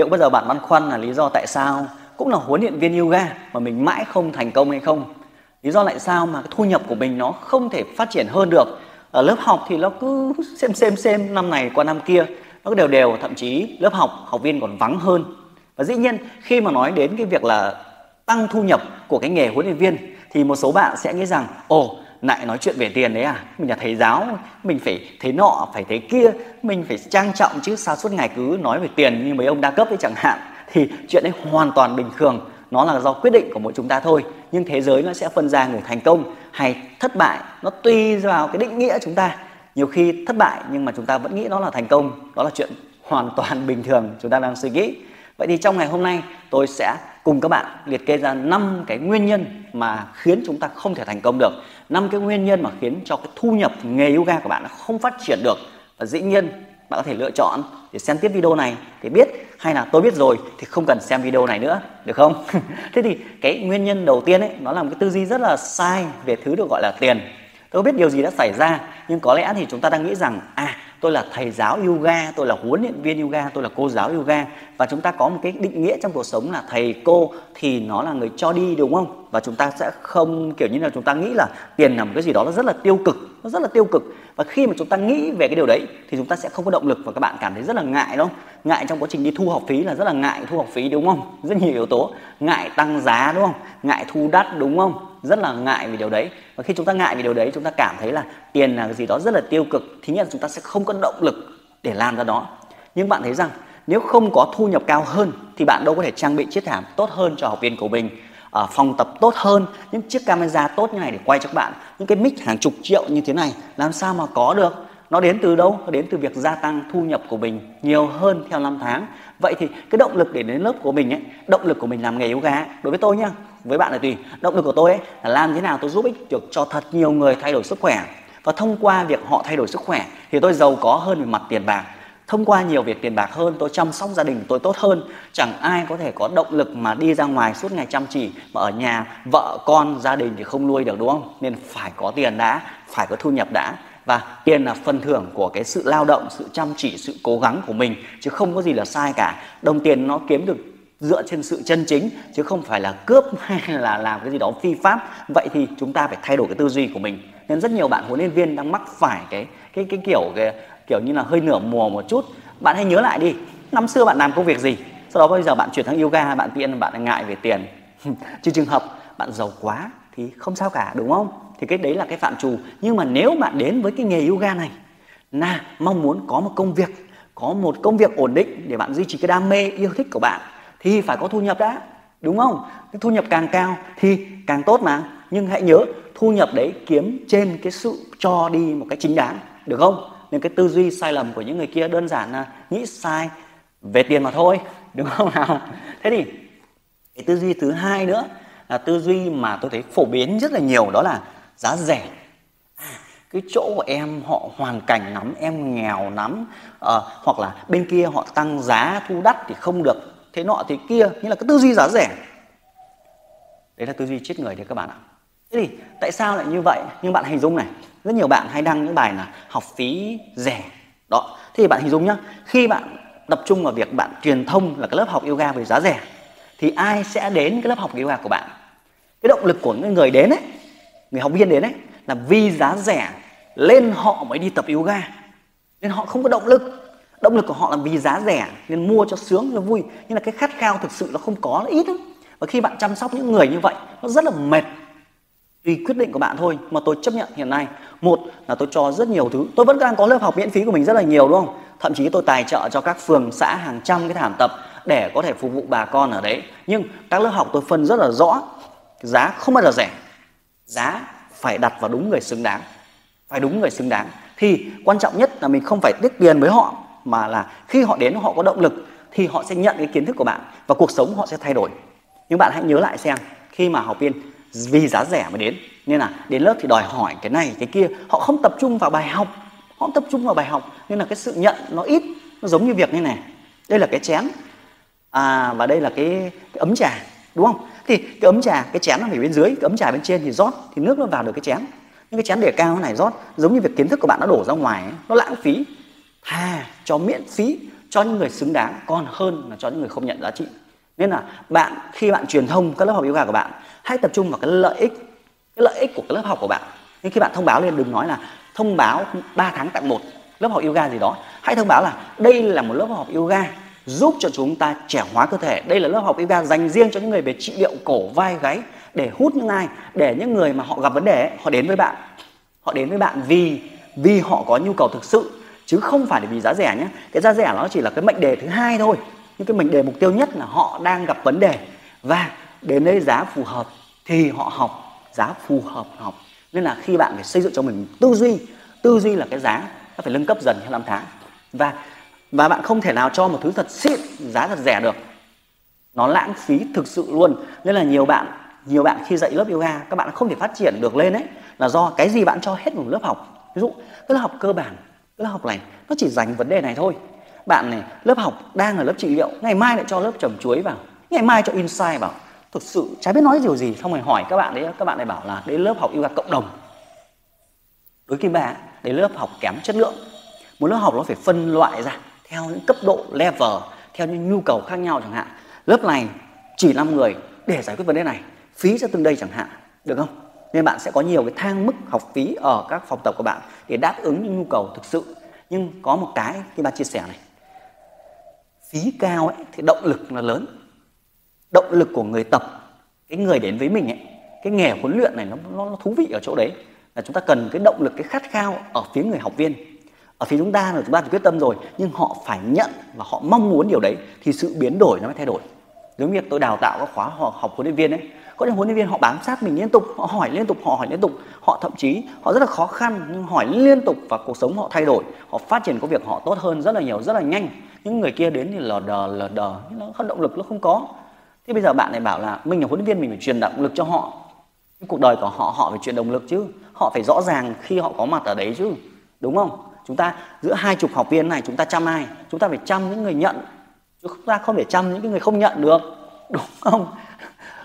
liệu bây giờ bạn băn khoăn là lý do tại sao? Cũng là huấn luyện viên yoga mà mình mãi không thành công hay không? Lý do tại sao mà cái thu nhập của mình nó không thể phát triển hơn được? Ở lớp học thì nó cứ xem xem xem năm này qua năm kia, nó đều đều, thậm chí lớp học học viên còn vắng hơn. Và dĩ nhiên, khi mà nói đến cái việc là tăng thu nhập của cái nghề huấn luyện viên, thì một số bạn sẽ nghĩ rằng, ồ lại nói chuyện về tiền đấy à? Mình là thầy giáo, mình phải thế nọ, phải thế kia, mình phải trang trọng chứ sao suốt ngày cứ nói về tiền như mấy ông đa cấp ấy chẳng hạn. Thì chuyện đấy hoàn toàn bình thường, nó là do quyết định của mỗi chúng ta thôi. Nhưng thế giới nó sẽ phân ra người thành công hay thất bại, nó tùy vào cái định nghĩa chúng ta. Nhiều khi thất bại nhưng mà chúng ta vẫn nghĩ nó là thành công, đó là chuyện hoàn toàn bình thường chúng ta đang suy nghĩ. Vậy thì trong ngày hôm nay, tôi sẽ cùng các bạn liệt kê ra năm cái nguyên nhân mà khiến chúng ta không thể thành công được năm cái nguyên nhân mà khiến cho cái thu nhập nghề yoga của bạn không phát triển được và dĩ nhiên bạn có thể lựa chọn để xem tiếp video này để biết, hay là tôi biết rồi thì không cần xem video này nữa, được không? Thế thì cái nguyên nhân đầu tiên ấy, nó là một cái tư duy rất là sai về thứ được gọi là tiền tôi biết điều gì đã xảy ra, nhưng có lẽ thì chúng ta đang nghĩ rằng à tôi là thầy giáo yoga, tôi là huấn luyện viên yoga, tôi là cô giáo yoga, và chúng ta có một cái định nghĩa trong cuộc sống là thầy cô thì nó là người cho đi, đúng không? Và chúng ta sẽ không, kiểu như là, chúng ta nghĩ là tiền là một cái gì đó nó rất là tiêu cực, nó rất là tiêu cực. Và khi mà chúng ta nghĩ về cái điều đấy, thì chúng ta sẽ không có động lực và các bạn cảm thấy rất là ngại, đúng không? Ngại trong quá trình đi thu học phí là rất là ngại thu học phí, đúng không? Rất nhiều yếu tố. Ngại tăng giá, đúng không? Ngại thu đắt, đúng không? Rất là ngại về điều đấy. Và khi chúng ta ngại về điều đấy, chúng ta cảm thấy là tiền là cái gì đó rất là tiêu cực thứ nhất là chúng ta sẽ không có động lực để làm ra đó. Nhưng bạn thấy rằng, nếu không có thu nhập cao hơn, thì bạn đâu có thể trang bị chiếc thảm tốt hơn cho học viên của mình ở phòng tập tốt hơn, những chiếc camera tốt như này để quay cho các bạn, những cái mic hàng chục triệu như thế này, làm sao mà có được? Nó đến từ đâu? Nó đến từ việc gia tăng thu nhập của mình nhiều hơn theo năm tháng. Vậy thì cái động lực để đến lớp của mình ấy, động lực của mình làm nghề yoga đối với tôi nhá với bạn là tùy động lực của tôi ấy là làm thế nào tôi giúp ích được cho thật nhiều người thay đổi sức khỏe. Và thông qua việc họ thay đổi sức khỏe thì tôi giàu có hơn về mặt tiền bạc. Thông qua nhiều việc tiền bạc hơn, tôi chăm sóc gia đình tôi tốt hơn. Chẳng ai có thể có động lực mà đi ra ngoài suốt ngày chăm chỉ mà ở nhà vợ con gia đình thì không nuôi được, đúng không? Nên phải có tiền đã, phải có thu nhập đã. Và tiền là phần thưởng của cái sự lao động, sự chăm chỉ, sự cố gắng của mình, chứ không có gì là sai cả. Đồng tiền nó kiếm được dựa trên sự chân chính, chứ không phải là cướp hay là làm cái gì đó phi pháp. Vậy thì chúng ta phải thay đổi cái tư duy của mình. Nên rất nhiều bạn huấn luyện viên đang mắc phải cái cái cái kiểu cái kiểu như là hơi nửa mùa một chút. Bạn hãy nhớ lại đi, năm xưa bạn làm công việc gì? Sau đó bây giờ bạn chuyển sang yoga, bạn tiện bạn ngại về tiền. Trừ trường hợp bạn giàu quá thì không sao cả, đúng không? Thì cái đấy là cái phạm trù. Nhưng mà nếu bạn đến với cái nghề yoga này là mong muốn có một công việc, có một công việc ổn định để bạn duy trì cái đam mê, yêu thích của bạn thì phải có thu nhập đã đúng không? Cái thu nhập càng cao thì càng tốt mà. Nhưng hãy nhớ thu nhập đấy kiếm trên cái sự cho đi một cách chính đáng được không? Nên cái tư duy sai lầm của những người kia đơn giản là nghĩ sai về tiền mà thôi đúng không nào? Thế thì cái tư duy thứ hai nữa là tư duy mà tôi thấy phổ biến rất là nhiều đó là giá rẻ. À, cái chỗ của em họ hoàn cảnh lắm em nghèo lắm à, hoặc là bên kia họ tăng giá thu đắt thì không được thế nọ thế kia như là cái tư duy giá rẻ. Đấy là tư duy chết người đấy các bạn ạ. Thế thì tại sao lại như vậy? Nhưng bạn hình dung này, rất nhiều bạn hay đăng những bài là học phí rẻ. Đó thì bạn hình dung nhá, khi bạn tập trung vào việc bạn truyền thông là cái lớp học yoga về giá rẻ, thì ai sẽ đến cái lớp học yoga của bạn? Cái động lực của những người đến ấy, người học viên đến ấy, là vì giá rẻ, lên họ mới đi tập yoga. Nên họ không có động lực động lực của họ là vì giá rẻ nên mua cho sướng, cho vui. Nhưng là cái khát khao thực sự nó không có, nó ít lắm. Và khi bạn chăm sóc những người như vậy, nó rất là mệt tùy quyết định của bạn thôi. Mà tôi chấp nhận hiện nay. Một là tôi cho rất nhiều thứ. Tôi vẫn đang có lớp học miễn phí của mình rất là nhiều, đúng không? Thậm chí tôi tài trợ cho các phường, xã, hàng trăm cái thảm tập để có thể phục vụ bà con ở đấy. Nhưng các lớp học tôi phân rất là rõ, giá không bao giờ rẻ. Giá phải đặt vào đúng người xứng đáng. Phải đúng người xứng đáng. Thì quan trọng nhất là mình không phải tiếc tiền với họ mà là khi họ đến họ có động lực thì họ sẽ nhận cái kiến thức của bạn và cuộc sống họ sẽ thay đổi. Nhưng bạn hãy nhớ lại xem khi mà học viên vì giá rẻ mà đến nên là đến lớp thì đòi hỏi cái này cái kia họ không tập trung vào bài học họ không tập trung vào bài học nên là cái sự nhận nó ít nó giống như việc như này. Đây là cái chén à và đây là cái, cái ấm trà đúng không? Thì cái ấm trà cái chén nó phải bên dưới cái ấm trà bên trên thì rót thì nước nó vào được cái chén. Nhưng cái chén để cao này rót giống như việc kiến thức của bạn nó đổ ra ngoài ấy, nó lãng phí thà cho miễn phí cho những người xứng đáng còn hơn là cho những người không nhận giá trị. Nên là bạn, khi bạn truyền thông các lớp học yoga của bạn, hãy tập trung vào cái lợi ích, cái lợi ích của cái lớp học của bạn. Nên khi bạn thông báo lên, đừng nói là thông báo 3 tháng tặng một lớp học yoga gì đó. Hãy thông báo là đây là một lớp học yoga giúp cho chúng ta trẻ hóa cơ thể. Đây là lớp học yoga dành riêng cho những người về trị liệu cổ vai gáy để hút những ai để những người mà họ gặp vấn đề họ đến với bạn. Họ đến với bạn vì vì họ có nhu cầu thực sự chứ không phải vì giá rẻ nhé. Cái giá rẻ nó chỉ là cái mệnh đề thứ hai thôi. Nhưng cái mệnh đề mục tiêu nhất là họ đang gặp vấn đề. Và đến nơi giá phù hợp thì họ học. Giá phù hợp học. Nên là khi bạn phải xây dựng cho mình tư duy tư duy là cái giá nó phải nâng cấp dần theo năm tháng. Và và bạn không thể nào cho một thứ thật xịn, giá thật rẻ được. Nó lãng phí thực sự luôn. Nên là nhiều bạn nhiều bạn khi dạy lớp yoga, các bạn không thể phát triển được lên ấy, là do cái gì bạn cho hết một lớp học. Ví dụ, cái lớp học cơ bản lớp học này, nó chỉ dành vấn đề này thôi. Bạn này, lớp học đang ở lớp trị liệu, ngày mai lại cho lớp trồng chuối vào. Ngày mai cho insight vào. Thực sự, chả biết nói điều gì, xong rồi hỏi các bạn đấy, các bạn lại bảo là đấy, lớp học yoga cộng đồng. Đối với bạn đấy, lớp học kém chất lượng. Một lớp học nó phải phân loại ra, theo những cấp độ level, theo những nhu cầu khác nhau chẳng hạn. Lớp này chỉ 5 người để giải quyết vấn đề này, phí cho từng đây chẳng hạn, được không? Nên bạn sẽ có nhiều cái thang mức học phí ở các phòng tập của bạn để đáp ứng những nhu cầu thực sự. Nhưng có một cái khi bạn chia sẻ này phí cao ấy thì động lực là lớn. Động lực của người tập cái người đến với mình ấy cái nghề huấn luyện này nó, nó, nó thú vị ở chỗ đấy là chúng ta cần cái động lực cái khát khao ở phía người học viên. Ở phía chúng ta là chúng ta phải quyết tâm rồi nhưng họ phải nhận và họ mong muốn điều đấy thì sự biến đổi nó mới thay đổi. Giống như tôi đào tạo các khóa học huấn luyện viên ấy có những huấn luyện viên họ bám sát mình liên tục, họ hỏi liên tục, họ hỏi liên tục. Họ thậm chí họ rất là khó khăn, nhưng hỏi liên tục và cuộc sống họ thay đổi. Họ phát triển công việc họ tốt hơn rất là nhiều, rất là nhanh. Những người kia đến thì lờ đờ lờ đờ nó không động lực, nó không có. Thế bây giờ bạn này bảo là mình là huấn luyện viên, mình phải truyền động lực cho họ. Cuộc đời của họ họ phải truyền động lực chứ. Họ phải rõ ràng khi họ có mặt ở đấy chứ, đúng không? Chúng ta, giữa hai chục học viên này, chúng ta chăm ai? Chúng ta phải chăm những người nhận chúng ta không thể chăm những người không nhận được, đúng không?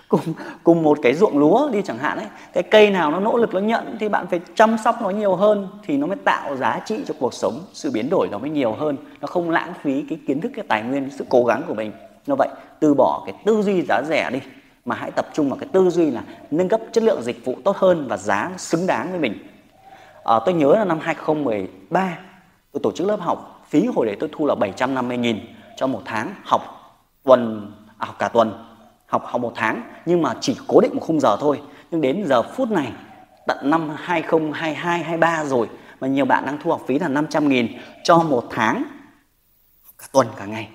Cùng cùng một cái ruộng lúa đi chẳng hạn ấy. Cái cây nào nó nỗ lực nó nhận thì bạn phải chăm sóc nó nhiều hơn thì nó mới tạo giá trị cho cuộc sống sự biến đổi nó mới nhiều hơn. Nó không lãng phí cái kiến thức cái tài nguyên sự cố gắng của mình. Như vậy từ bỏ cái tư duy giá rẻ đi mà hãy tập trung vào cái tư duy là nâng cấp chất lượng dịch vụ tốt hơn và giá xứng đáng với mình. À, tôi nhớ là năm 2013 tôi tổ chức lớp học phí hồi đấy tôi thu là 750 nghìn cho một tháng học tuần à, học cả tuần học học một tháng, nhưng mà chỉ cố định một khung giờ thôi. Nhưng đến giờ phút này, tận năm 2022 23 rồi, mà nhiều bạn đang thu học phí là 500 nghìn cho một tháng, cả tuần, cả ngày.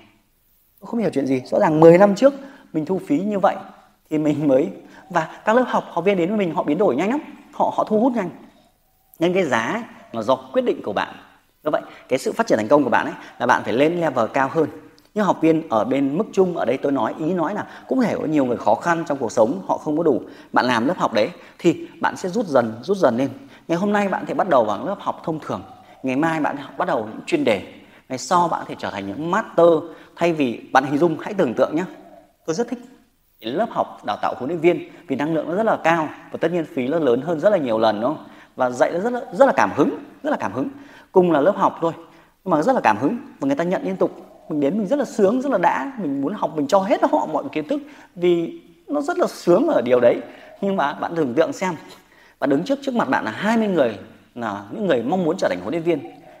Tôi không hiểu chuyện gì. Rõ ràng 10 năm trước mình thu phí như vậy thì mình mới, và các lớp học học viên đến với mình họ biến đổi nhanh lắm. Họ họ thu hút nhanh. Nên cái giá là do quyết định của bạn. Do vậy, cái sự phát triển thành công của bạn ấy là bạn phải lên level cao hơn nhưng học viên ở bên mức chung ở đây tôi nói, ý nói là cũng thể có nhiều người khó khăn trong cuộc sống, họ không có đủ. Bạn làm lớp học đấy thì bạn sẽ rút dần rút dần lên. Ngày hôm nay bạn thể bắt đầu bằng lớp học thông thường. Ngày mai bạn bắt đầu những chuyên đề. Ngày sau bạn có thể trở thành những master. Thay vì bạn hình dung, hãy tưởng tượng nhé tôi rất thích lớp học đào tạo huấn luyện viên vì năng lượng nó rất là cao và tất nhiên phí nó lớn hơn rất là nhiều lần, đúng không? Và dạy nó rất là rất là cảm hứng, rất là cảm hứng. Cùng là lớp học thôi, nhưng mà rất là cảm hứng và người ta nhận liên tục mình đến mình rất là sướng rất là đã. Mình muốn học mình cho hết họ mọi kiến thức vì nó rất là sướng ở điều đấy. Nhưng mà bạn tưởng tượng xem bạn đứng trước trước mặt bạn là 20 người là những người mong muốn trở thành huấn luyện viên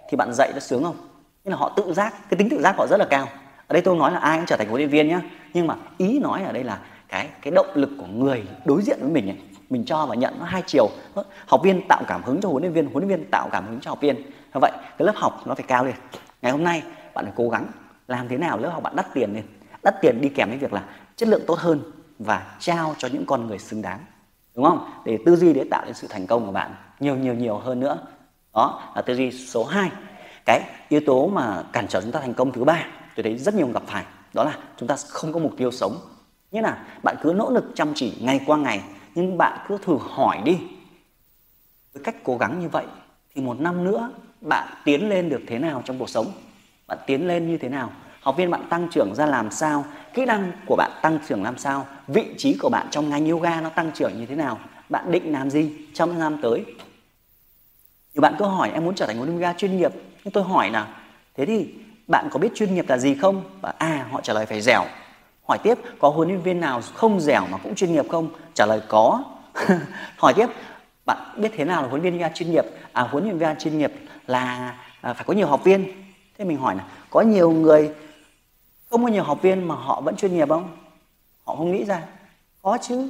thì bạn dạy nó sướng không? Nên là họ tự giác cái tính tự giác họ rất là cao. Ở đây tôi nói là ai cũng trở thành huấn luyện viên nhá. Nhưng mà ý nói ở đây là cái cái động lực của người đối diện với mình ấy, mình cho và nhận nó hai chiều. Học viên tạo cảm hứng cho huấn luyện viên huấn luyện viên tạo cảm hứng cho học viên. Như vậy cái lớp học nó phải cao lên ngày hôm nay bạn phải cố gắng làm thế nào lớp học bạn đắt tiền lên đắt tiền đi kèm với việc là chất lượng tốt hơn và trao cho những con người xứng đáng. Đúng không? Để tư duy để tạo nên sự thành công của bạn nhiều nhiều nhiều hơn nữa. Đó là tư duy số 2 cái yếu tố mà cản trở chúng ta thành công thứ ba, tôi thấy rất nhiều gặp phải, đó là chúng ta không có mục tiêu sống. Nghĩa là bạn cứ nỗ lực chăm chỉ ngày qua ngày, nhưng bạn cứ thử hỏi đi. Với cách cố gắng như vậy thì một năm nữa, bạn tiến lên được thế nào trong cuộc sống? Bạn tiến lên như thế nào? Học viên bạn tăng trưởng ra làm sao? Kỹ năng của bạn tăng trưởng làm sao? Vị trí của bạn trong ngành yoga nó tăng trưởng như thế nào? Bạn định làm gì trong năm tới? Nhiều bạn cứ hỏi em muốn trở thành một yoga chuyên nghiệp? Nhưng tôi hỏi là thế thì bạn có biết chuyên nghiệp là gì không? Và à họ trả lời phải dẻo. Hỏi tiếp có huấn luyện viên nào không dẻo mà cũng chuyên nghiệp không? Trả lời có. Hỏi tiếp bạn biết thế nào là huấn luyện viên chuyên nghiệp? À huấn luyện viên chuyên nghiệp là à, phải có nhiều học viên thế mình hỏi là có nhiều người, không có nhiều học viên mà họ vẫn chuyên nghiệp không? Họ không nghĩ ra. Có chứ,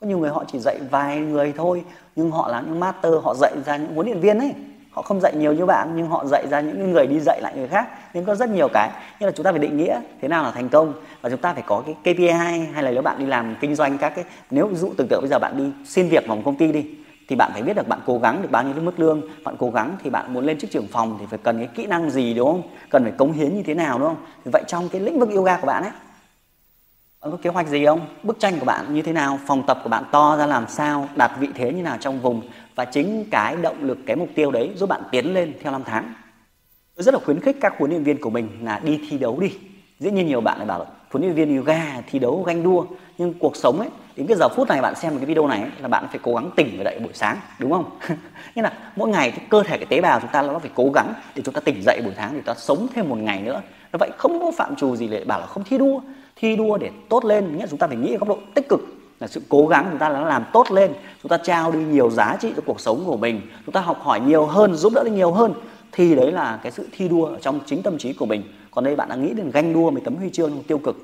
có nhiều người họ chỉ dạy vài người thôi, nhưng họ là những master, họ dạy ra những huấn luyện viên ấy. Họ không dạy nhiều như bạn, nhưng họ dạy ra những người đi dạy lại người khác. Nên có rất nhiều cái. Như là chúng ta phải định nghĩa thế nào là thành công. Và chúng ta phải có cái KPI hay là nếu bạn đi làm kinh doanh các cái, nếu ví dụ tưởng tượng bây giờ bạn đi xin việc vào một công ty đi thì bạn phải biết được bạn cố gắng được bao nhiêu mức lương. Bạn cố gắng thì bạn muốn lên chức trưởng phòng thì phải cần cái kỹ năng gì, đúng không? Cần phải cống hiến như thế nào, đúng không? Thì vậy trong cái lĩnh vực yoga của bạn ấy bạn có kế hoạch gì không? Bức tranh của bạn như thế nào? Phòng tập của bạn to ra làm sao? Đạt vị thế như nào trong vùng? Và chính cái động lực, cái mục tiêu đấy giúp bạn tiến lên theo năm tháng. Tôi rất là khuyến khích các huấn luyện viên của mình là đi thi đấu đi. Dĩ nhiên nhiều bạn lại bảo là huấn luyện viên yoga thi đấu ganh đua. Nhưng cuộc sống ấy đến cái giờ phút này bạn xem cái video này ấy, là bạn phải cố gắng tỉnh và dậy buổi sáng đúng không? Như là mỗi ngày cái cơ thể cái tế bào chúng ta nó phải cố gắng để chúng ta tỉnh dậy buổi sáng để chúng ta sống thêm một ngày nữa. Nó vậy không có phạm trù gì để bảo là không thi đua. Thi đua để tốt lên nghĩa chúng ta phải nghĩ ở góc độ tích cực. Là sự cố gắng chúng ta là làm tốt lên. Chúng ta trao đi nhiều giá trị cho cuộc sống của mình. Chúng ta học hỏi nhiều hơn giúp đỡ được nhiều hơn. Thì đấy là cái sự thi đua ở trong chính tâm trí của mình còn đây bạn đang nghĩ đến ganh đua mấy tấm huy chương tiêu cực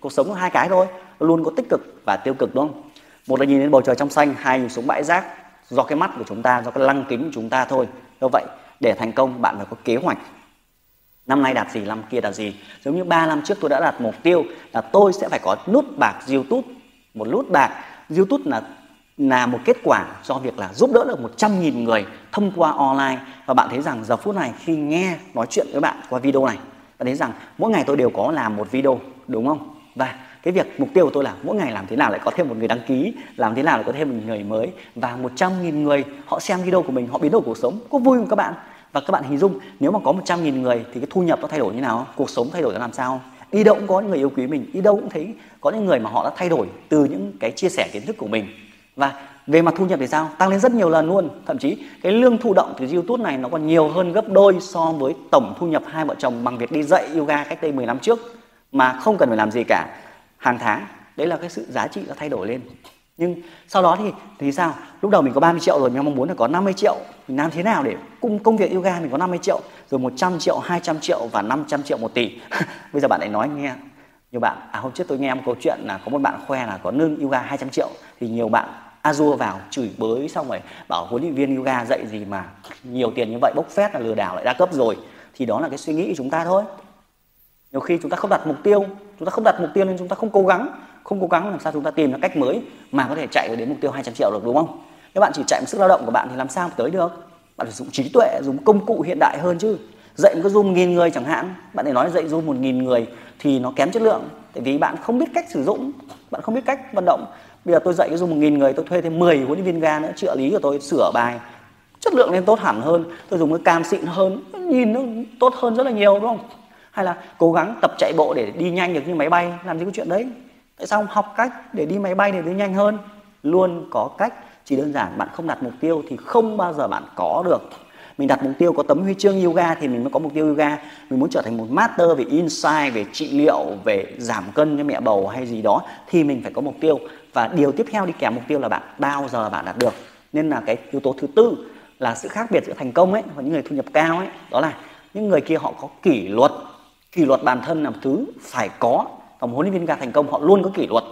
cuộc sống có hai cái thôi, luôn có tích cực và tiêu cực, đúng không? Một là nhìn lên bầu trời trong xanh, hai nhìn xuống bãi rác, do cái mắt của chúng ta, do cái lăng kính của chúng ta thôi. Do vậy, để thành công, bạn phải có kế hoạch. Năm nay đạt gì, năm kia đạt gì. Giống như 3 năm trước tôi đã đặt mục tiêu là tôi sẽ phải có nút bạc YouTube, một nút bạc. YouTube là là một kết quả do việc là giúp đỡ được 100.000 người thông qua online. Và bạn thấy rằng giờ phút này khi nghe nói chuyện với bạn qua video này ta thấy rằng mỗi ngày tôi đều có làm một video, đúng không? Và cái việc mục tiêu của tôi là mỗi ngày làm thế nào lại có thêm một người đăng ký, làm thế nào lại có thêm một người mới. Và 100.000 người họ xem video của mình, họ biến đổi cuộc sống. Có vui không các bạn? Và các bạn hình dung, nếu mà có 100.000 người thì cái thu nhập nó thay đổi như nào? Cuộc sống thay đổi nó làm sao? Đi đâu cũng có những người yêu quý mình đi đâu cũng thấy có những người mà họ đã thay đổi từ những cái chia sẻ kiến thức của mình và về mặt thu nhập thì sao? Tăng lên rất nhiều lần luôn. Thậm chí cái lương thụ động từ youtube này nó còn nhiều hơn gấp đôi so với tổng thu nhập hai vợ chồng bằng việc đi dạy yoga cách đây 10 năm trước, mà không cần phải làm gì cả. Hàng tháng, đấy là cái sự giá trị nó thay đổi lên. Nhưng sau đó thì thì sao? Lúc đầu mình có 30 triệu rồi, mình mong muốn là có 50 triệu. Mình làm thế nào để cung, công việc yoga mình có 50 triệu, rồi 100 triệu 200 triệu và 500 triệu một tỷ? Bây giờ bạn lại nói nghe. Nhiều bạn à hôm trước tôi nghe một câu chuyện là có một bạn khoe là có lương yoga 200 triệu, thì nhiều bạn Azure vào, chửi bới xong rồi bảo huấn luyện viên yoga dạy gì mà nhiều tiền như vậy, bốc phét là lừa đảo, lại đa cấp rồi. Thì đó là cái suy nghĩ của chúng ta thôi. Nhiều khi chúng ta không đặt mục tiêu, chúng ta không đặt mục tiêu nên chúng ta không cố gắng, không cố gắng làm sao chúng ta tìm ra cách mới mà có thể chạy đến mục tiêu 200 triệu được, đúng không? Nếu bạn chỉ chạy một sức lao động của bạn thì làm sao mà tới được? Bạn phải dùng trí tuệ, dùng công cụ hiện đại hơn chứ. Dạy một cái zoom nghìn người chẳng hạn, bạn để nói dạy zoom một nghìn người thì nó kém chất lượng. Tại vì bạn không biết cách sử dụng, bạn không biết cách vận động bây giờ tôi dạy cái dùng một nghìn người, tôi thuê thêm 10 huấn luyện viên ga nữa, trợ lý của tôi sửa bài. Chất lượng lên tốt hẳn hơn, tôi dùng cái cam xịn hơn, nhìn nó tốt hơn rất là nhiều, đúng không? Hay là cố gắng tập chạy bộ để đi nhanh được như máy bay, làm gì có chuyện đấy? Tại sao học cách để đi máy bay để đi nhanh hơn? Luôn có cách, chỉ đơn giản bạn không đặt mục tiêu thì không bao giờ bạn có được mình đặt mục tiêu có tấm huy chương yoga thì mình mới có mục tiêu yoga. Mình muốn trở thành một master về insight, về trị liệu, về giảm cân cho mẹ bầu hay gì đó thì mình phải có mục tiêu. Và điều tiếp theo đi kèm mục tiêu là bạn, bao giờ bạn đạt được. Nên là cái yếu tố thứ tư là sự khác biệt giữa thành công ấy và những người thu nhập cao ấy, đó là những người kia họ có kỷ luật. Kỷ luật bản thân là một thứ phải có. Và huấn luyện viên gà thành công họ luôn có kỷ luật.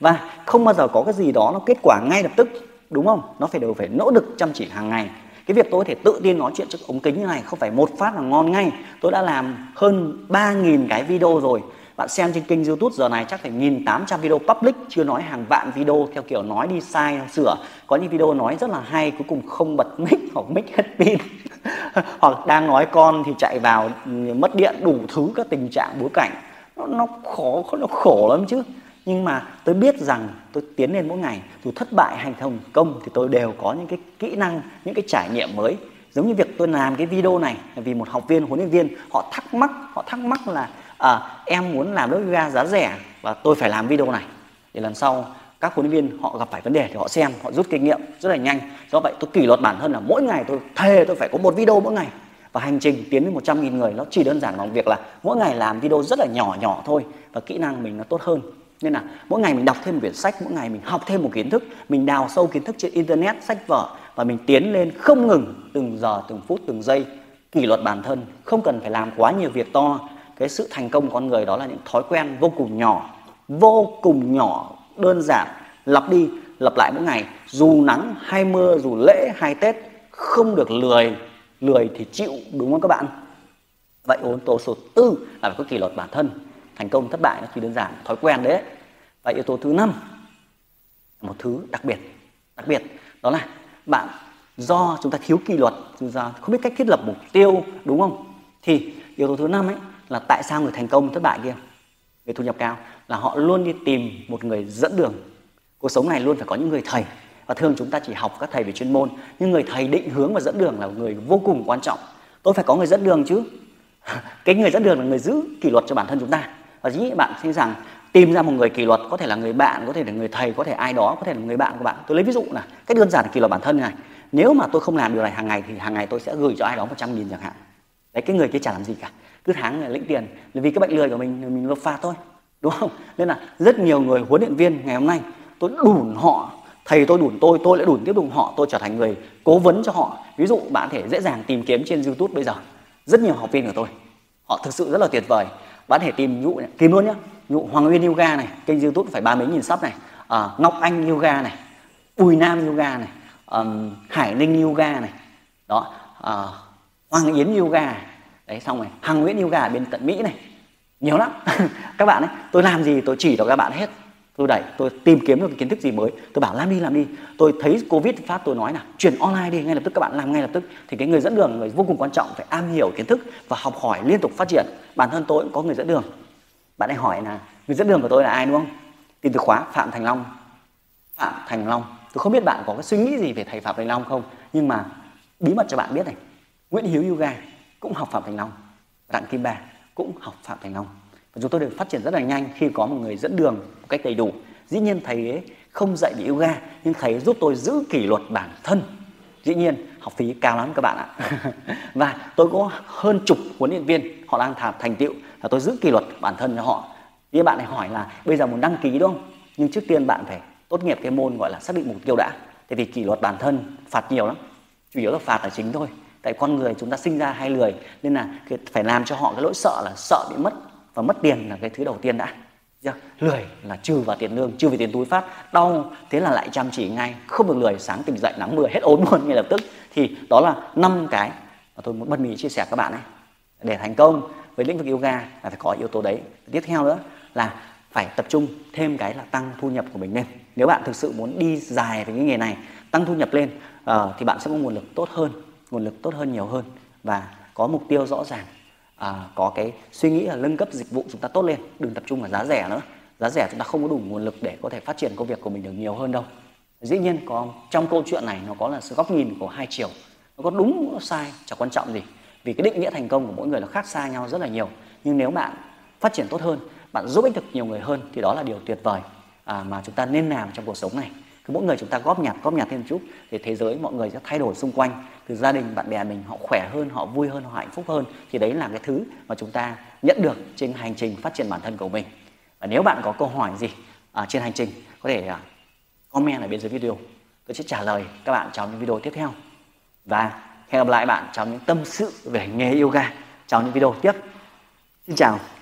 Và không bao giờ có cái gì đó nó kết quả ngay lập tức, đúng không? Nó phải đều phải nỗ lực chăm chỉ hàng ngày cái việc tôi có thể tự tin nói chuyện trước ống kính như này không phải một phát là ngon ngay. Tôi đã làm hơn 3.000 cái video rồi. Bạn xem trên kênh youtube giờ này chắc phải nghìn tám trăm video public chưa nói hàng vạn video theo kiểu nói đi sai sửa. Có những video nói rất là hay cuối cùng không bật mic hoặc mic hết pin. Hoặc đang nói con thì chạy vào ừ, mất điện đủ thứ các tình trạng bối cảnh. Nó, nó khó nó khổ lắm chứ nhưng mà tôi biết rằng tôi tiến lên mỗi ngày dù thất bại hay thành công thì tôi đều có những cái kỹ năng những cái trải nghiệm mới. Giống như việc tôi làm cái video này vì một học viên huấn luyện viên họ thắc mắc họ thắc mắc là à, em muốn làm lớp yoga giá rẻ và tôi phải làm video này. Để lần sau các huấn luyện viên họ gặp phải vấn đề thì họ xem họ rút kinh nghiệm rất là nhanh. Do vậy tôi kỷ luật bản thân là mỗi ngày tôi thề tôi phải có một video mỗi ngày. Và hành trình tiến đến 100.000 người nó chỉ đơn giản bằng việc là mỗi ngày làm video rất là nhỏ nhỏ thôi và kỹ năng mình nó tốt hơn nên là mỗi ngày mình đọc thêm một quyển sách, mỗi ngày mình học thêm một kiến thức, mình đào sâu kiến thức trên internet, sách vở và mình tiến lên không ngừng từng giờ, từng phút, từng giây. Kỷ luật bản thân, không cần phải làm quá nhiều việc to. Cái sự thành công của con người đó là những thói quen vô cùng nhỏ, vô cùng nhỏ, đơn giản, lặp đi, lặp lại mỗi ngày. Dù nắng hay mưa, dù lễ hay tết, không được lười lười thì chịu, đúng không các bạn? Vậy yếu tố số tư là phải có kỷ luật bản thân thành công thất bại nó chỉ đơn giản thói quen đấy. Và yếu tố thứ năm một thứ đặc biệt đặc biệt đó là bạn do chúng ta thiếu kỷ luật, chúng ta không biết cách thiết lập mục tiêu, đúng không? Thì yếu tố thứ năm ấy là tại sao người thành công thất bại kia, người thu nhập cao? Là họ luôn đi tìm một người dẫn đường. Cuộc sống này luôn phải có những người thầy. Và thường chúng ta chỉ học các thầy về chuyên môn, nhưng người thầy định hướng và dẫn đường là người vô cùng quan trọng. Tôi phải có người dẫn đường chứ. Cái người dẫn đường là người giữ kỷ luật cho bản thân chúng ta và dĩ bạn thấy rằng tìm ra một người kỷ luật, có thể là người bạn, có thể là người thầy, có thể ai đó, có thể là người bạn của bạn. Tôi lấy ví dụ là cách đơn giản là kỷ luật bản thân này. Nếu mà tôi không làm điều này hàng ngày thì hàng ngày tôi sẽ gửi cho ai đó một trăm nghìn chẳng hạn. Đấy, cái người kia chả làm gì cả. Cứ tháng là lĩnh tiền vì cái bệnh lười của mình mình nộp phạt thôi, đúng không? Nên là rất nhiều người, huấn luyện viên ngày hôm nay, tôi đủn họ, thầy tôi đủn tôi tôi lại đủn tiếp đủn họ, tôi trở thành người cố vấn cho họ. Ví dụ bạn thể dễ dàng tìm kiếm trên youtube bây giờ. Rất nhiều học viên của tôi, họ thực sự rất là tuyệt vời bạn thể tìm dụ tìm luôn nhá. Nhụ hoàng nguyên yoga này kênh youtube phải ba mấy nghìn sắp này. À, ngọc anh yoga này bùi nam yoga này um, hải ninh yoga này. Đó à, hoàng yến yoga. Đấy xong rồi hằng nguyễn yoga ở bên tận mỹ này. Nhiều lắm. Các bạn ấy tôi làm gì tôi chỉ cho các bạn hết tôi đẩy, tôi tìm kiếm được cái kiến thức gì mới. Tôi bảo, làm đi làm đi. Tôi thấy covid phát tôi nói là chuyển online đi, ngay lập tức các bạn làm ngay lập tức. Thì cái người dẫn đường người vô cùng quan trọng, phải am hiểu kiến thức và học hỏi liên tục phát triển. Bản thân tôi cũng có người dẫn đường. Bạn ấy hỏi là, người dẫn đường của tôi là ai, đúng không? Tìm từ khóa, phạm thành long. Phạm thành long. Tôi không biết bạn có cái suy nghĩ gì về thầy phạm thành long không, nhưng mà bí mật cho bạn biết này, nguyễn hiếu yoga cũng học phạm thành long, đặng kim ba cũng học phạm thành long và chúng tôi được phát triển rất là nhanh khi có một người dẫn đường một cách đầy đủ. Dĩ nhiên thầy ấy không dạy về yoga, nhưng thầy ấy giúp tôi giữ kỷ luật bản thân. Dĩ nhiên, học phí cao lắm các bạn ạ. Và tôi có hơn chục huấn luyện viên, họ đang thả thành tựu và tôi giữ kỷ luật bản thân cho họ. Như bạn này hỏi là, bây giờ muốn đăng ký đúng không? Nhưng trước tiên bạn phải tốt nghiệp cái môn gọi là xác định mục tiêu đã. Tại vì kỷ luật bản thân phạt nhiều lắm, chủ yếu là phạt là chính thôi. Tại con người chúng ta sinh ra hay lười, nên là phải làm cho họ cái lỗi sợ là sợ bị mất và mất tiền là cái thứ đầu tiên đã. Lười là trừ vào tiền lương trừ về tiền túi phát đau thế là lại chăm chỉ ngay không được lười sáng tỉnh dậy nắng mưa hết ốm luôn ngay lập tức. Thì đó là năm cái mà tôi muốn bật mí chia sẻ các bạn ấy để thành công với lĩnh vực yoga là phải có yếu tố đấy. Tiếp theo nữa là phải tập trung thêm cái là tăng thu nhập của mình lên. Nếu bạn thực sự muốn đi dài với cái nghề này tăng thu nhập lên uh, thì bạn sẽ có nguồn lực tốt hơn nguồn lực tốt hơn nhiều hơn và có mục tiêu rõ ràng à, có cái suy nghĩ là nâng cấp dịch vụ chúng ta tốt lên đừng tập trung vào giá rẻ nữa. Giá rẻ chúng ta không có đủ nguồn lực để có thể phát triển công việc của mình được nhiều hơn đâu. Dĩ nhiên có trong câu chuyện này nó có là sự góc nhìn của hai chiều. Nó có đúng nó sai chẳng quan trọng gì. Vì cái định nghĩa thành công của mỗi người nó khác xa nhau rất là nhiều. Nhưng nếu bạn phát triển tốt hơn bạn giúp ích được nhiều người hơn thì đó là điều tuyệt vời à, mà chúng ta nên làm trong cuộc sống này. Cứ mỗi người chúng ta góp nhặt góp nhặt thêm một chút thì thế giới mọi người sẽ thay đổi xung quanh từ gia đình bạn bè mình họ khỏe hơn họ vui hơn họ hạnh phúc hơn thì đấy là cái thứ mà chúng ta nhận được trên hành trình phát triển bản thân của mình. Và nếu bạn có câu hỏi gì à, trên hành trình có thể à, comment ở bên dưới video. Tôi sẽ trả lời các bạn trong những video tiếp theo. Và hẹn gặp lại bạn trong những tâm sự về nghề yoga trong những video tiếp. Xin chào.